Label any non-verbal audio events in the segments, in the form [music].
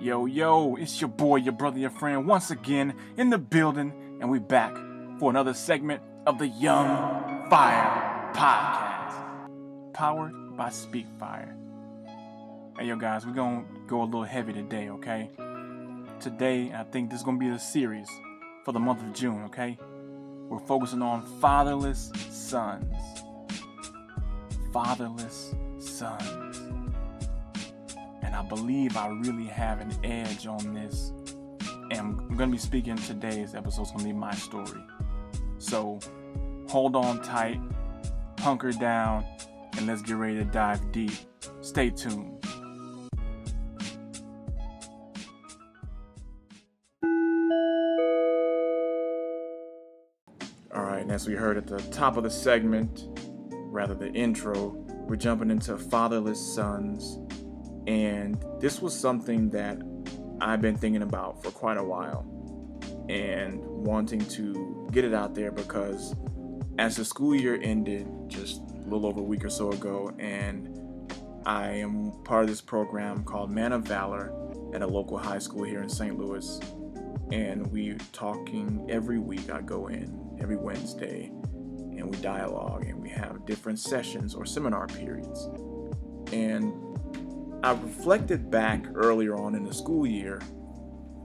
Yo, yo, it's your boy, your brother, your friend, once again in the building, and we back for another segment of the Young Fire Podcast, powered by Speak Fire. Hey, yo, guys, we're gonna go a little heavy today, okay? Today, I think this is gonna be the series for the month of June, okay? We're focusing on fatherless sons. Fatherless sons. I believe I really have an edge on this. And I'm going to be speaking today's episode. It's going to be my story. So hold on tight, hunker down, and let's get ready to dive deep. Stay tuned. All right, and as we heard at the top of the segment, rather the intro, we're jumping into fatherless sons. And this was something that I've been thinking about for quite a while and wanting to get it out there because as the school year ended just a little over a week or so ago, and I am part of this program called Man of Valor at a local high school here in St. Louis. And we're talking every week. I go in every Wednesday and we dialogue and we have different sessions or seminar periods. And I reflected back earlier on in the school year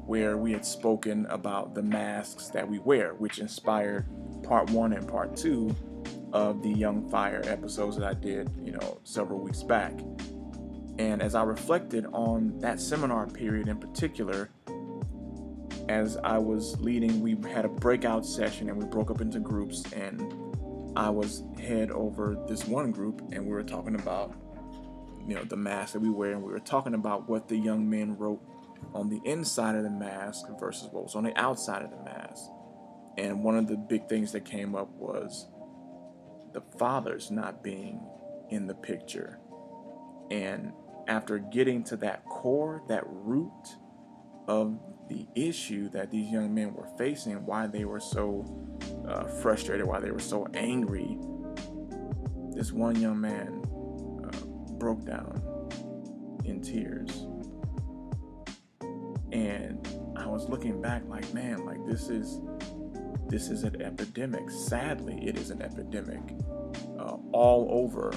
where we had spoken about the masks that we wear, which inspired part one and part two of the Young Fire episodes that I did, you know, several weeks back. And as I reflected on that seminar period in particular, as I was leading, we had a breakout session and we broke up into groups and I was head over this one group and we were talking about you know the mask that we wear and we were talking about what the young men wrote on the inside of the mask versus what was on the outside of the mask. And one of the big things that came up was the fathers not being in the picture. And after getting to that core, that root of the issue that these young men were facing, why they were so uh, frustrated, why they were so angry, this one young man broke down in tears. And I was looking back like, man, like this is this is an epidemic. Sadly, it is an epidemic uh, all over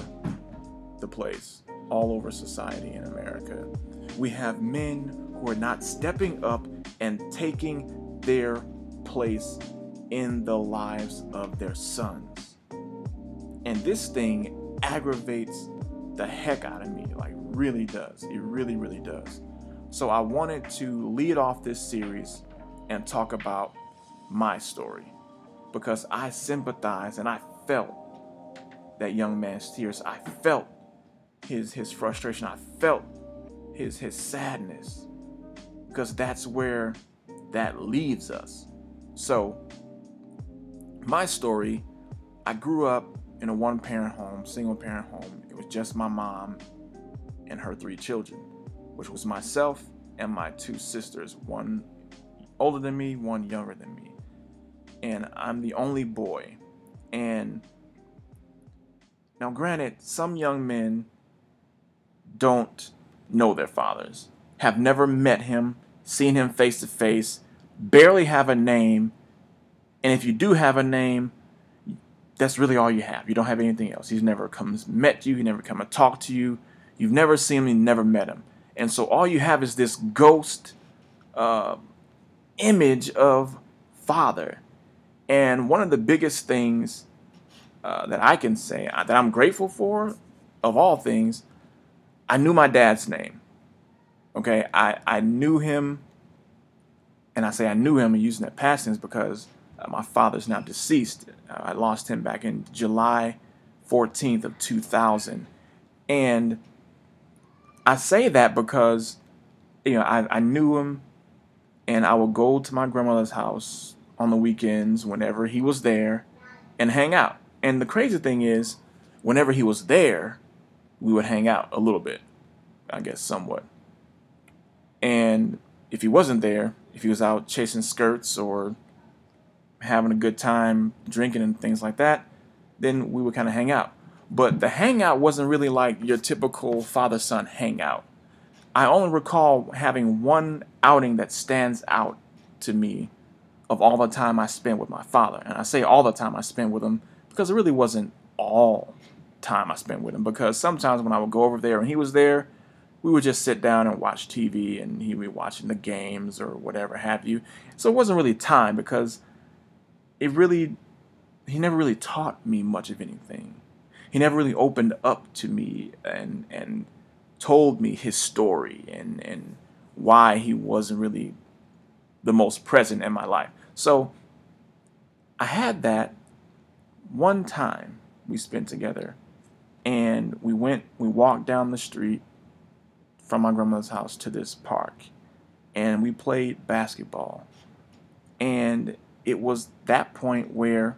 the place, all over society in America. We have men who are not stepping up and taking their place in the lives of their sons. And this thing aggravates the heck out of me, like, really does. It really, really does. So, I wanted to lead off this series and talk about my story because I sympathize and I felt that young man's tears. I felt his his frustration. I felt his his sadness because that's where that leaves us. So, my story, I grew up in a one parent home, single parent home. It was just my mom and her three children, which was myself and my two sisters, one older than me, one younger than me. And I'm the only boy. And now, granted, some young men don't know their fathers, have never met him, seen him face to face, barely have a name, and if you do have a name, that's really all you have. You don't have anything else. He's never come met you, he never come and talked to you. You've never seen him, you never met him. And so all you have is this ghost uh, image of father. And one of the biggest things uh, that I can say uh, that I'm grateful for, of all things, I knew my dad's name. Okay, I, I knew him, and I say I knew him and using that past tense because uh, my father's now deceased. Uh, I lost him back in July 14th of 2000. And I say that because, you know, I, I knew him and I would go to my grandmother's house on the weekends whenever he was there and hang out. And the crazy thing is, whenever he was there, we would hang out a little bit, I guess somewhat. And if he wasn't there, if he was out chasing skirts or having a good time drinking and things like that, then we would kind of hang out. But the hangout wasn't really like your typical father son hangout. I only recall having one outing that stands out to me of all the time I spent with my father. And I say all the time I spent with him because it really wasn't all time I spent with him. Because sometimes when I would go over there and he was there, we would just sit down and watch TV and he would be watching the games or whatever have you. So it wasn't really time because it really, he never really taught me much of anything. He never really opened up to me and, and told me his story and, and why he wasn't really the most present in my life. So I had that one time we spent together and we went we walked down the street from my grandmother's house to this park and we played basketball and it was that point where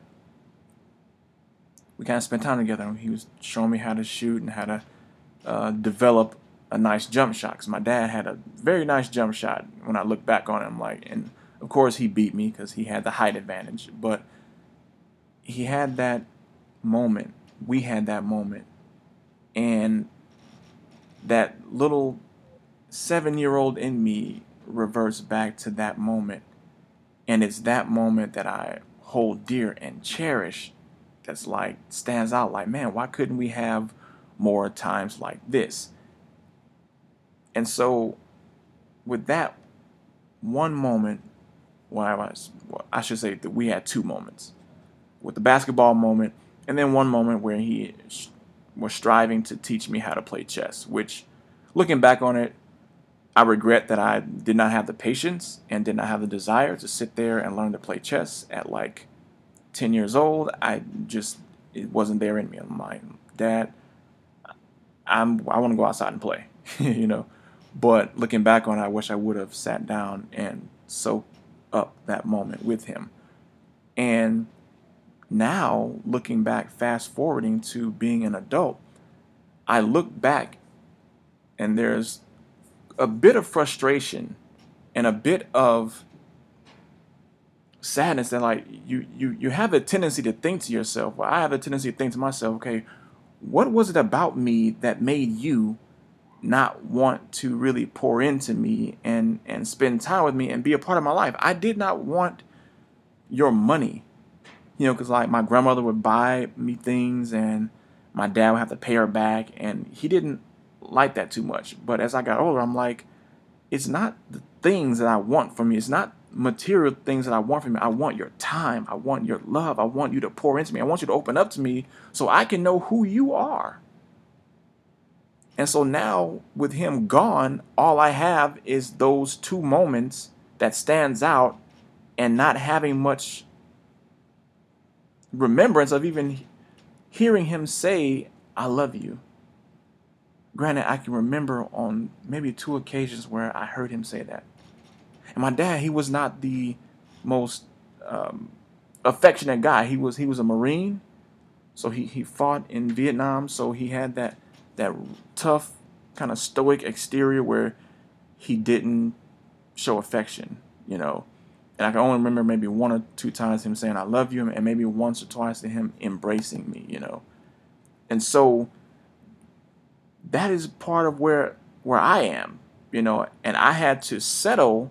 we kind of spent time together he was showing me how to shoot and how to uh, develop a nice jump shot because my dad had a very nice jump shot when i look back on him like and of course he beat me because he had the height advantage but he had that moment we had that moment and that little seven year old in me reverts back to that moment. And it's that moment that I hold dear and cherish that's like stands out like, man, why couldn't we have more times like this? And so, with that one moment, well, I, was, well, I should say that we had two moments with the basketball moment, and then one moment where he was striving to teach me how to play chess, which, looking back on it, I regret that I did not have the patience and did not have the desire to sit there and learn to play chess at like 10 years old. I just, it wasn't there in me. I'm like, Dad, I'm, I want to go outside and play, [laughs] you know. But looking back on it, I wish I would have sat down and soaked up that moment with him. And now, looking back, fast forwarding to being an adult, I look back and there's a bit of frustration and a bit of sadness that like you you you have a tendency to think to yourself well i have a tendency to think to myself okay what was it about me that made you not want to really pour into me and and spend time with me and be a part of my life? I did not want your money you know, because like my grandmother would buy me things and my dad would have to pay her back, and he didn't like that too much. But as I got older, I'm like, it's not the things that I want from you. It's not material things that I want from you. I want your time. I want your love. I want you to pour into me. I want you to open up to me so I can know who you are. And so now with him gone, all I have is those two moments that stands out and not having much remembrance of even hearing him say, I love you. Granted, I can remember on maybe two occasions where I heard him say that. And my dad, he was not the most um, affectionate guy. He was he was a Marine, so he, he fought in Vietnam. So he had that that tough kind of stoic exterior where he didn't show affection, you know. And I can only remember maybe one or two times him saying, I love you, and maybe once or twice to him embracing me, you know. And so that is part of where where I am, you know, and I had to settle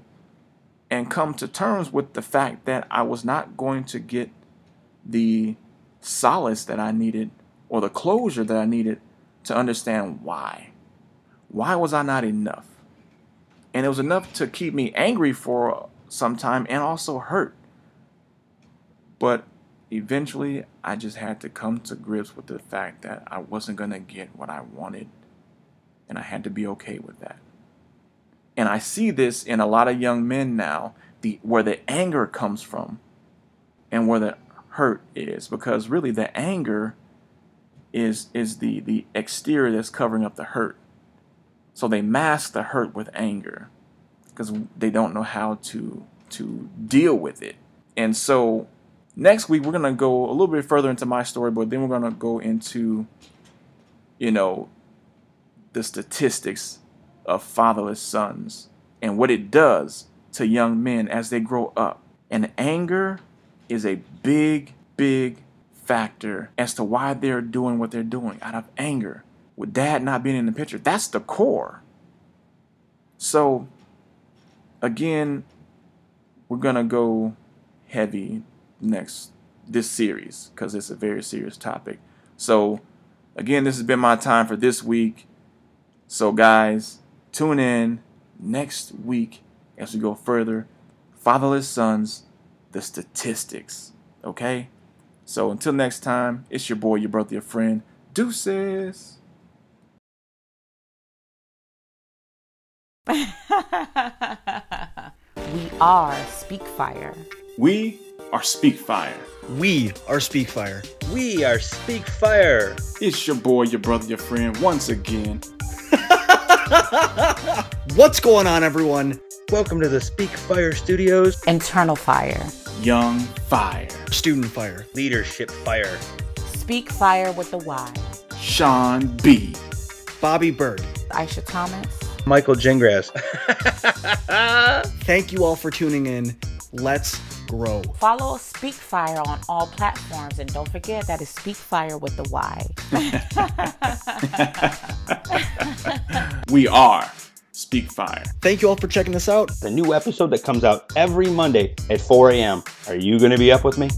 and come to terms with the fact that I was not going to get the solace that I needed or the closure that I needed to understand why. Why was I not enough? And it was enough to keep me angry for some time and also hurt. But eventually, I just had to come to grips with the fact that I wasn't going to get what I wanted, and I had to be okay with that. And I see this in a lot of young men now, the where the anger comes from and where the hurt is because really the anger is is the the exterior that's covering up the hurt. So they mask the hurt with anger because they don't know how to to deal with it. And so next week we're gonna go a little bit further into my story, but then we're gonna go into you know the statistics of fatherless sons and what it does to young men as they grow up. And anger is a big, big factor as to why they're doing what they're doing out of anger. With dad not being in the picture, that's the core. So, again, we're gonna go heavy next this series because it's a very serious topic. So, again, this has been my time for this week. So, guys, tune in next week as we go further. Fatherless sons, the statistics. Okay? So, until next time, it's your boy, your brother, your friend. Deuces. [laughs] we are Speakfire. We are Speakfire. We are Speakfire. We are Speakfire. It's your boy, your brother, your friend, once again. [laughs] What's going on, everyone? Welcome to the Speakfire Studios. Internal Fire. Young Fire. Student Fire. Leadership Fire. Speak Fire with the Y. Sean B. Bobby Bird. Aisha Thomas. Michael Gingras. [laughs] Thank you all for tuning in. Let's grow. Follow Speakfire on all platforms and don't forget that is Speakfire with the Y. [laughs] we are Speakfire. Thank you all for checking this out. The new episode that comes out every Monday at 4 a.m. Are you going to be up with me?